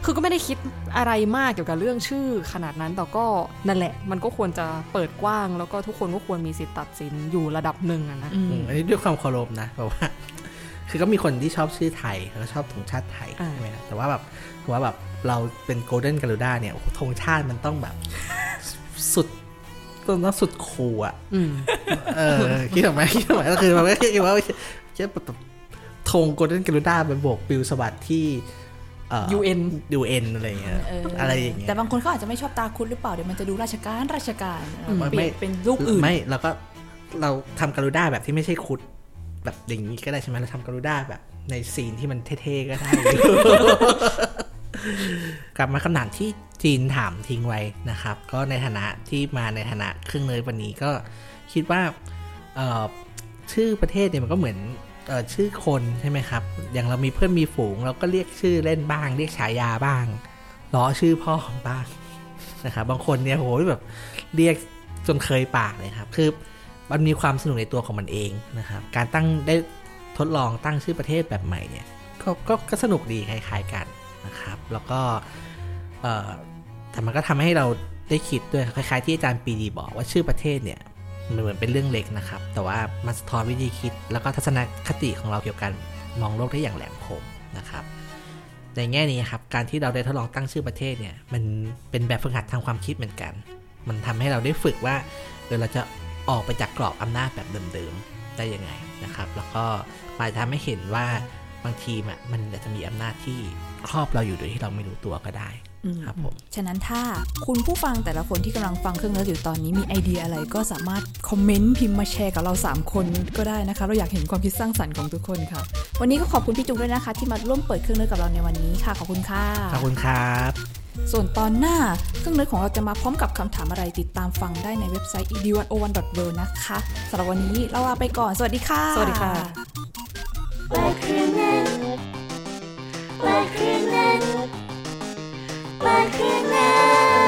คือก็ไม่ได้คิดอะไรมากเกี่ยวกับเรื่องชื่อขนาดนั้นแต่ก็นั่นแหละ มันก็ควรจะเปิดกว้าง แล้วก็ทุกคนก็ควรมีสิทธิ์ตัดสินอยู่ระดับหนึ่งอะนะอืมอันนี้ด้วยความเคารพนะแบบว่าคือก็มีคนที่ชอบชื่อไทยแล้วก็ชอบธงชาติไทยอ่าใช่ไหมครับแต่ว่าแบบถือว่าแบบเราเป็นโกลเด้นการ u ด้าเนี่ยโอ้โหธงชาติมันต้องแบบสุด ต้องสุดคูลอะอืมเออคิดออกไหมคิดออกไหมก็คือมันไม่คิดว่าแค่แบบธงโกลเด้นการ u ด้าเป็นโบกปิวสวัสดที่เอ่อ UN UN อะไรอย่างเงี้ยเออออะไรอย่างเงี้ยแต่บางคนเขาอาจจะไม่ชอบตาคุณหรือเปล่าเดี๋ยวมันจะดูราชการราชการเออไม่เปลี่ยนเป็นรูปอื่นไม่เราก็เราทำการูด้าแบบที่ไม่ใช่คุดแบบอย่างนี้ก็ได้ใช่ไหมเราทำการูด้าแบบในซีนที่มันเท่ๆก็ได้ กลับมาคำถามที่จีนถามทิ้งไว้นะครับ ก็ในฐานะที่มาในฐานะเครื่องเนยวันนี้ก็คิดว่าชื่อประเทศเนี่ยมันก็เหมือนออชื่อคนใช่ไหมครับ อย่างเรามีเพื่อนมีฝูง เราก็เรียกชื่อเล่นบ้าง เรียกฉายาบ้างล้อชื่อพ่อบ้างนะครับบางคนเนี่ยโหแบบเรียกจนเคยปากเลยครับ คือมันมีความสนุกในตัวของมันเองนะครับ การตั้งได้ทดลองตั้งชื่อประเทศแบบใหม่เนี่ยก็ก็ก็สนุกดีคล้ายๆกัน นะครับ แล้วก็เออแต่มันก็ทำให้เราได้คิดด้วยคล้ายๆที่อาจารย์ปีดีบอกว่าชื่อประเทศเนี่ยมันเหมือนเป็นเรื่องเล็กนะครับ แต่ว่ามันสะท้อนวิธีคิด แล้วก็ทัศนคติของเราเกี่ยวกับการมองโลกได้อย่างแหลมคมนะครับ ในแง่นี้ครับการที่เราได้ทดลองตั้งชื่อประเทศเนี่ยมันเป็นแบบฝึกหัดทางความคิดเหมือนกัน มันทำให้เราได้ฝึกว่าเออเราจะออกไปจากกรอบอำนาจแบบเดิมๆได้ยังไงนะครับ แล้วก็มาทำให้เห็นว่า บางทีอะมันอาจจะมีอำนาจที่ครอบเราอยู่โดยที่เราไม่รู้ตัวก็ได้อืมครับผมฉะนั้นถ้าคุณผู้ฟังแต่ละคนที่กำลังฟังเครื่องเนื้ออยู่ตอนนี้มีไอเดียอะไรก็สามารถคอมเมนต์พิมพ์มาแชร์กับเรา 3 คนก็ได้นะคะ เราอยากเห็นความคิดสร้างสรรค์ของทุกคนค่ะ วันนี้ก็ขอบคุณพี่จุ๊กด้วยนะคะ ที่มาร่วมเปิดเครื่องเนื้อกับเราในวันนี้ค่ะ ขอบคุณค่ะ ขอบคุณครับ ส่วนตอนหน้าเครื่องเนื้อของเราจะมาพร้อมกับคำถามอะไรติดตามฟังได้ในเว็บไซต์ e d 1 o 1 w o r l d นะคะสำหรับวันนี้เราลาไปก่อน สวัสดีค่ะ สวัสดีค่ะ Black Black Black